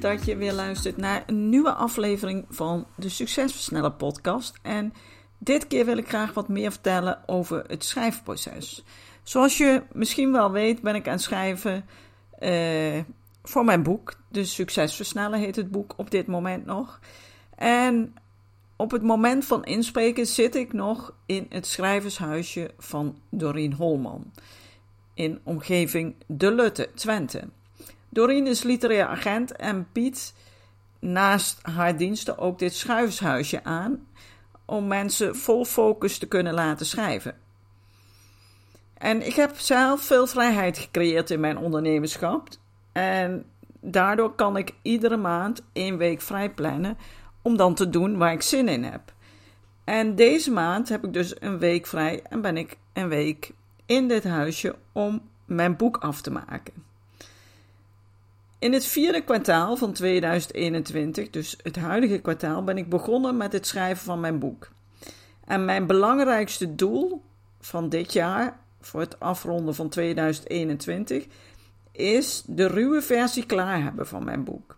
Dat je weer luistert naar een nieuwe aflevering van de Succesversneller podcast. En dit keer wil ik graag wat meer vertellen over het schrijfproces. Zoals je misschien wel weet, ben ik aan het schrijven uh, voor mijn boek. De Succesversneller heet het boek op dit moment nog. En op het moment van inspreken zit ik nog in het schrijvershuisje van Doreen Holman. In omgeving De Lutte, Twente. Doreen is literair agent en biedt naast haar diensten ook dit schrijvershuisje aan om mensen vol focus te kunnen laten schrijven. En ik heb zelf veel vrijheid gecreëerd in mijn ondernemerschap. En daardoor kan ik iedere maand één week vrij plannen om dan te doen waar ik zin in heb. En deze maand heb ik dus een week vrij en ben ik een week in dit huisje om mijn boek af te maken. In het vierde kwartaal van 2021, dus het huidige kwartaal, ben ik begonnen met het schrijven van mijn boek. En mijn belangrijkste doel van dit jaar, voor het afronden van 2021, is de ruwe versie klaar hebben van mijn boek.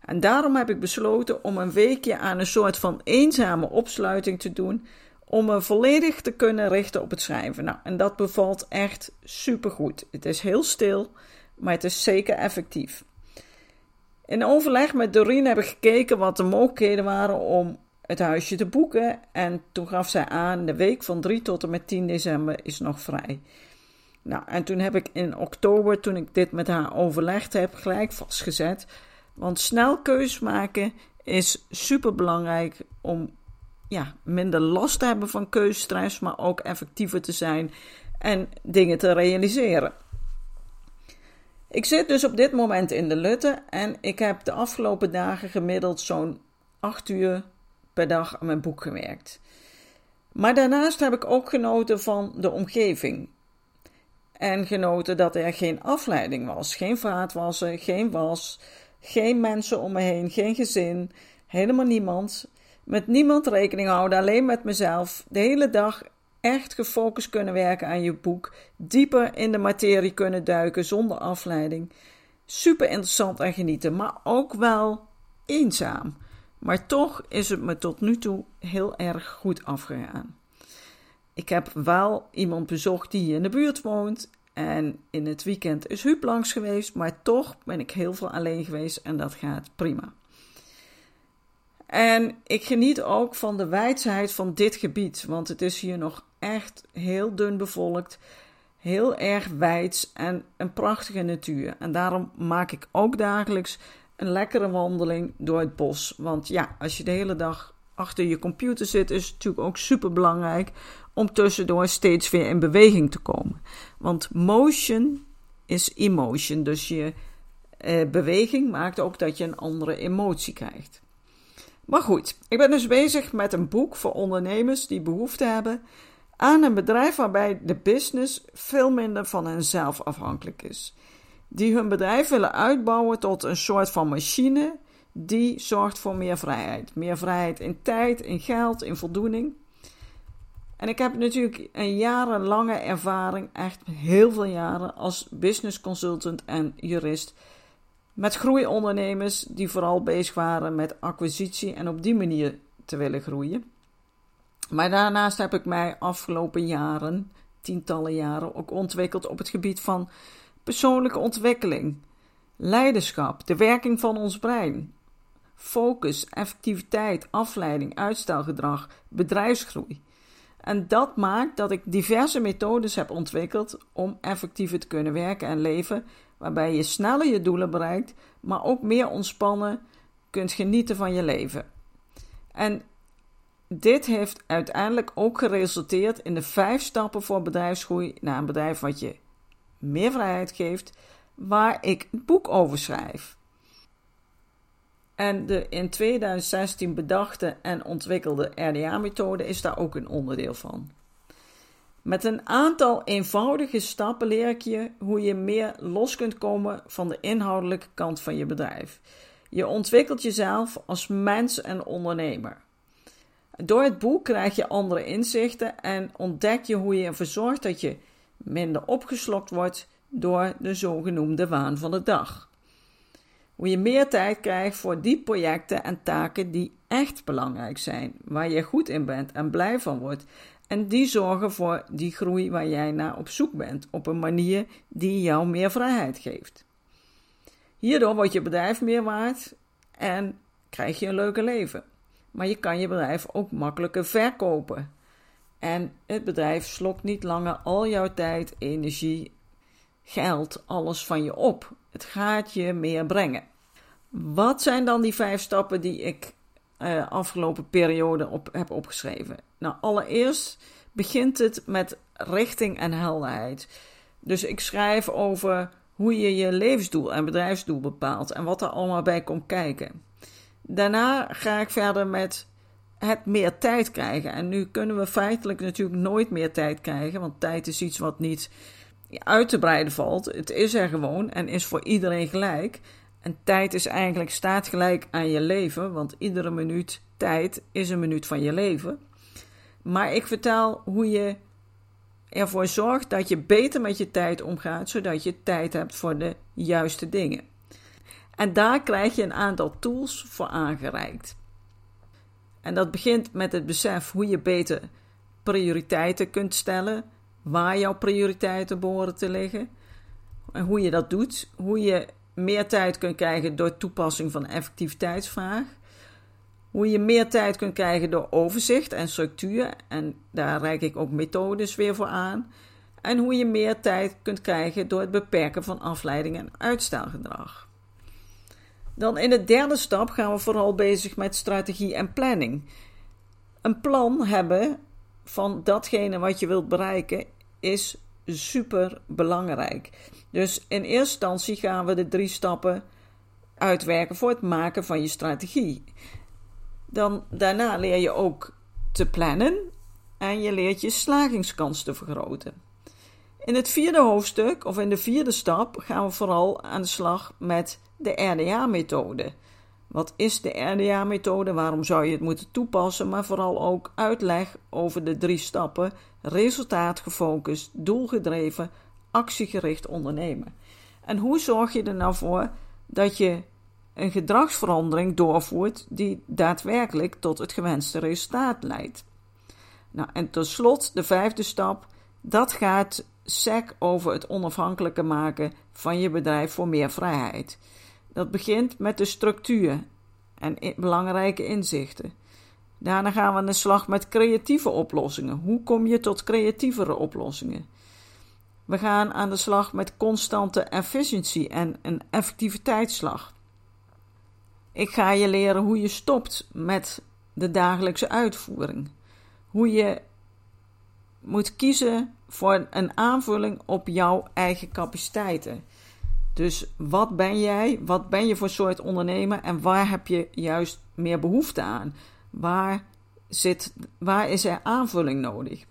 En daarom heb ik besloten om een weekje aan een soort van eenzame opsluiting te doen, om me volledig te kunnen richten op het schrijven. Nou, en dat bevalt echt supergoed. Het is heel stil maar het is zeker effectief. In overleg met Doreen heb ik gekeken wat de mogelijkheden waren om het huisje te boeken. En toen gaf zij aan: de week van 3 tot en met 10 december is nog vrij. Nou, en toen heb ik in oktober, toen ik dit met haar overlegd heb, gelijk vastgezet. Want snel keus maken is super belangrijk om ja, minder last te hebben van keuzestress, maar ook effectiever te zijn en dingen te realiseren. Ik zit dus op dit moment in de Lutte en ik heb de afgelopen dagen gemiddeld zo'n 8 uur per dag aan mijn boek gewerkt. Maar daarnaast heb ik ook genoten van de omgeving. En genoten dat er geen afleiding was. Geen vaatwassen, geen was, geen mensen om me heen, geen gezin, helemaal niemand. Met niemand rekening houden, alleen met mezelf. De hele dag echt gefocust kunnen werken aan je boek, dieper in de materie kunnen duiken zonder afleiding. Super interessant en genieten, maar ook wel eenzaam. Maar toch is het me tot nu toe heel erg goed afgegaan. Ik heb wel iemand bezocht die hier in de buurt woont. En in het weekend is Huub langs geweest. Maar toch ben ik heel veel alleen geweest en dat gaat prima. En ik geniet ook van de wijsheid van dit gebied, want het is hier nog echt heel dun bevolkt, heel erg wijds en een prachtige natuur. En daarom maak ik ook dagelijks een lekkere wandeling door het bos. Want ja, als je de hele dag achter je computer zit, is het natuurlijk ook super belangrijk om tussendoor steeds weer in beweging te komen. Want motion is emotion, dus je eh, beweging maakt ook dat je een andere emotie krijgt. Maar goed, ik ben dus bezig met een boek voor ondernemers die behoefte hebben aan een bedrijf waarbij de business veel minder van henzelf afhankelijk is. Die hun bedrijf willen uitbouwen tot een soort van machine die zorgt voor meer vrijheid. Meer vrijheid in tijd, in geld, in voldoening. En ik heb natuurlijk een jarenlange ervaring, echt heel veel jaren, als business consultant en jurist met groeiondernemers die vooral bezig waren met acquisitie en op die manier te willen groeien. Maar daarnaast heb ik mij afgelopen jaren, tientallen jaren, ook ontwikkeld op het gebied van persoonlijke ontwikkeling, leiderschap, de werking van ons brein, focus, effectiviteit, afleiding, uitstelgedrag, bedrijfsgroei. En dat maakt dat ik diverse methodes heb ontwikkeld om effectiever te kunnen werken en leven waarbij je sneller je doelen bereikt, maar ook meer ontspannen kunt genieten van je leven. En dit heeft uiteindelijk ook geresulteerd in de vijf stappen voor bedrijfsgroei naar een bedrijf wat je meer vrijheid geeft, waar ik het boek over schrijf. En de in 2016 bedachte en ontwikkelde RDA-methode is daar ook een onderdeel van. Met een aantal eenvoudige stappen leer ik je hoe je meer los kunt komen van de inhoudelijke kant van je bedrijf. Je ontwikkelt jezelf als mens en ondernemer. Door het boek krijg je andere inzichten en ontdek je hoe je ervoor zorgt dat je minder opgeslokt wordt door de zogenoemde waan van de dag. Hoe je meer tijd krijgt voor die projecten en taken die echt belangrijk zijn, waar je goed in bent en blij van wordt. En die zorgen voor die groei waar jij naar op zoek bent, op een manier die jou meer vrijheid geeft. Hierdoor wordt je bedrijf meer waard en krijg je een leuker leven. Maar je kan je bedrijf ook makkelijker verkopen. En het bedrijf slokt niet langer al jouw tijd, energie, geld, alles van je op. Het gaat je meer brengen. Wat zijn dan die vijf stappen die ik uh, afgelopen periode op, heb opgeschreven? Nou, allereerst begint het met richting en helderheid. Dus ik schrijf over hoe je je levensdoel en bedrijfsdoel bepaalt en wat er allemaal bij komt kijken. Daarna ga ik verder met het meer tijd krijgen. En nu kunnen we feitelijk natuurlijk nooit meer tijd krijgen, want tijd is iets wat niet uit te breiden valt. Het is er gewoon en is voor iedereen gelijk. En tijd is eigenlijk staat gelijk aan je leven, want iedere minuut tijd is een minuut van je leven. Maar ik vertel hoe je ervoor zorgt dat je beter met je tijd omgaat, zodat je tijd hebt voor de juiste dingen. En daar krijg je een aantal tools voor aangereikt. En dat begint met het besef hoe je beter prioriteiten kunt stellen, waar jouw prioriteiten behoren te liggen, en hoe je dat doet, hoe je meer tijd kunt krijgen door toepassing van effectiviteitsvraag, hoe je meer tijd kunt krijgen door overzicht en structuur, en daar reik ik ook methodes weer voor aan, en hoe je meer tijd kunt krijgen door het beperken van afleiding en uitstelgedrag. Dan in de derde stap gaan we vooral bezig met strategie en planning. Een plan hebben van datgene wat je wilt bereiken is super belangrijk. Dus in eerste instantie gaan we de drie stappen uitwerken voor het maken van je strategie. Dan, daarna leer je ook te plannen en je leert je slagingskans te vergroten. In het vierde hoofdstuk, of in de vierde stap, gaan we vooral aan de slag met de RDA-methode. Wat is de RDA-methode? Waarom zou je het moeten toepassen? Maar vooral ook uitleg over de drie stappen: resultaatgefocust, doelgedreven, actiegericht ondernemen. En hoe zorg je er nou voor dat je een gedragsverandering doorvoert die daadwerkelijk tot het gewenste resultaat leidt? Nou, en tot slot de vijfde stap: dat gaat SEC over het onafhankelijker maken van je bedrijf voor meer vrijheid. Dat begint met de structuur en belangrijke inzichten. Daarna gaan we aan de slag met creatieve oplossingen. Hoe kom je tot creatievere oplossingen? We gaan aan de slag met constante efficiëntie en een effectiviteitsslag. Ik ga je leren hoe je stopt met de dagelijkse uitvoering. Hoe je moet kiezen voor een aanvulling op jouw eigen capaciteiten. Dus wat ben jij? Wat ben je voor soort ondernemer? En waar heb je juist meer behoefte aan? Waar, zit, waar is er aanvulling nodig?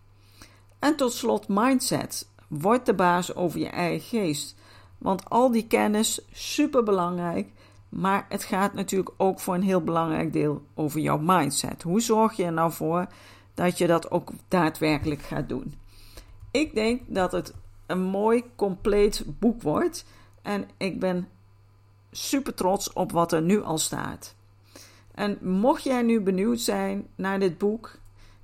En tot slot mindset. Word de baas over je eigen geest. Want al die kennis, super belangrijk. Maar het gaat natuurlijk ook voor een heel belangrijk deel over jouw mindset. Hoe zorg je er nou voor dat je dat ook daadwerkelijk gaat doen? Ik denk dat het een mooi, compleet boek wordt. En ik ben super trots op wat er nu al staat. En mocht jij nu benieuwd zijn naar dit boek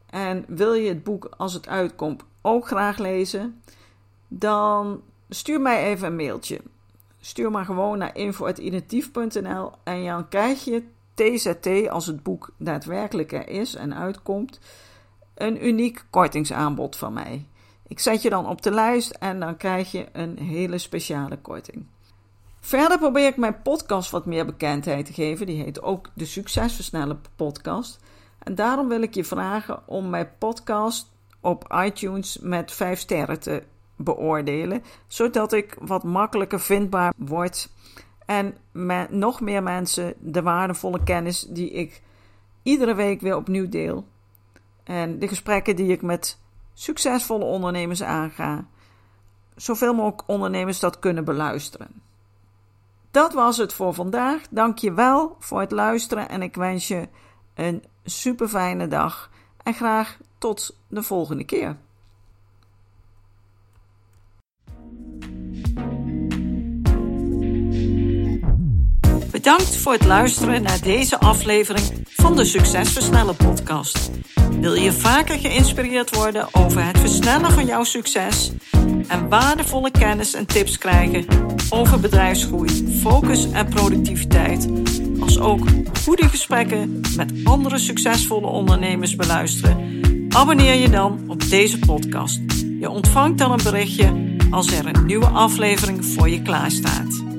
en wil je het boek als het uitkomt ook graag lezen, dan stuur mij even een mailtje. Stuur maar gewoon naar info.identief.nl en dan krijg je TZT, als het boek daadwerkelijk er is en uitkomt, een uniek kortingsaanbod van mij. Ik zet je dan op de lijst en dan krijg je een hele speciale korting. Verder probeer ik mijn podcast wat meer bekendheid te geven. Die heet ook de Succesversnellen podcast. En daarom wil ik je vragen om mijn podcast op iTunes met 5 sterren te beoordelen, zodat ik wat makkelijker vindbaar word en met nog meer mensen de waardevolle kennis die ik iedere week weer opnieuw deel en de gesprekken die ik met succesvolle ondernemers aanga, zoveel mogelijk ondernemers dat kunnen beluisteren. Dat was het voor vandaag. Dank je wel voor het luisteren en ik wens je een super fijne dag en graag tot de volgende keer. Bedankt voor het luisteren naar deze aflevering van de Succesversnellen podcast. Wil je vaker geïnspireerd worden over het versnellen van jouw succes en waardevolle kennis en tips krijgen over bedrijfsgroei, focus en productiviteit, als ook goede gesprekken met andere succesvolle ondernemers beluisteren? Abonneer je dan op deze podcast. Je ontvangt dan een berichtje als er een nieuwe aflevering voor je klaar staat.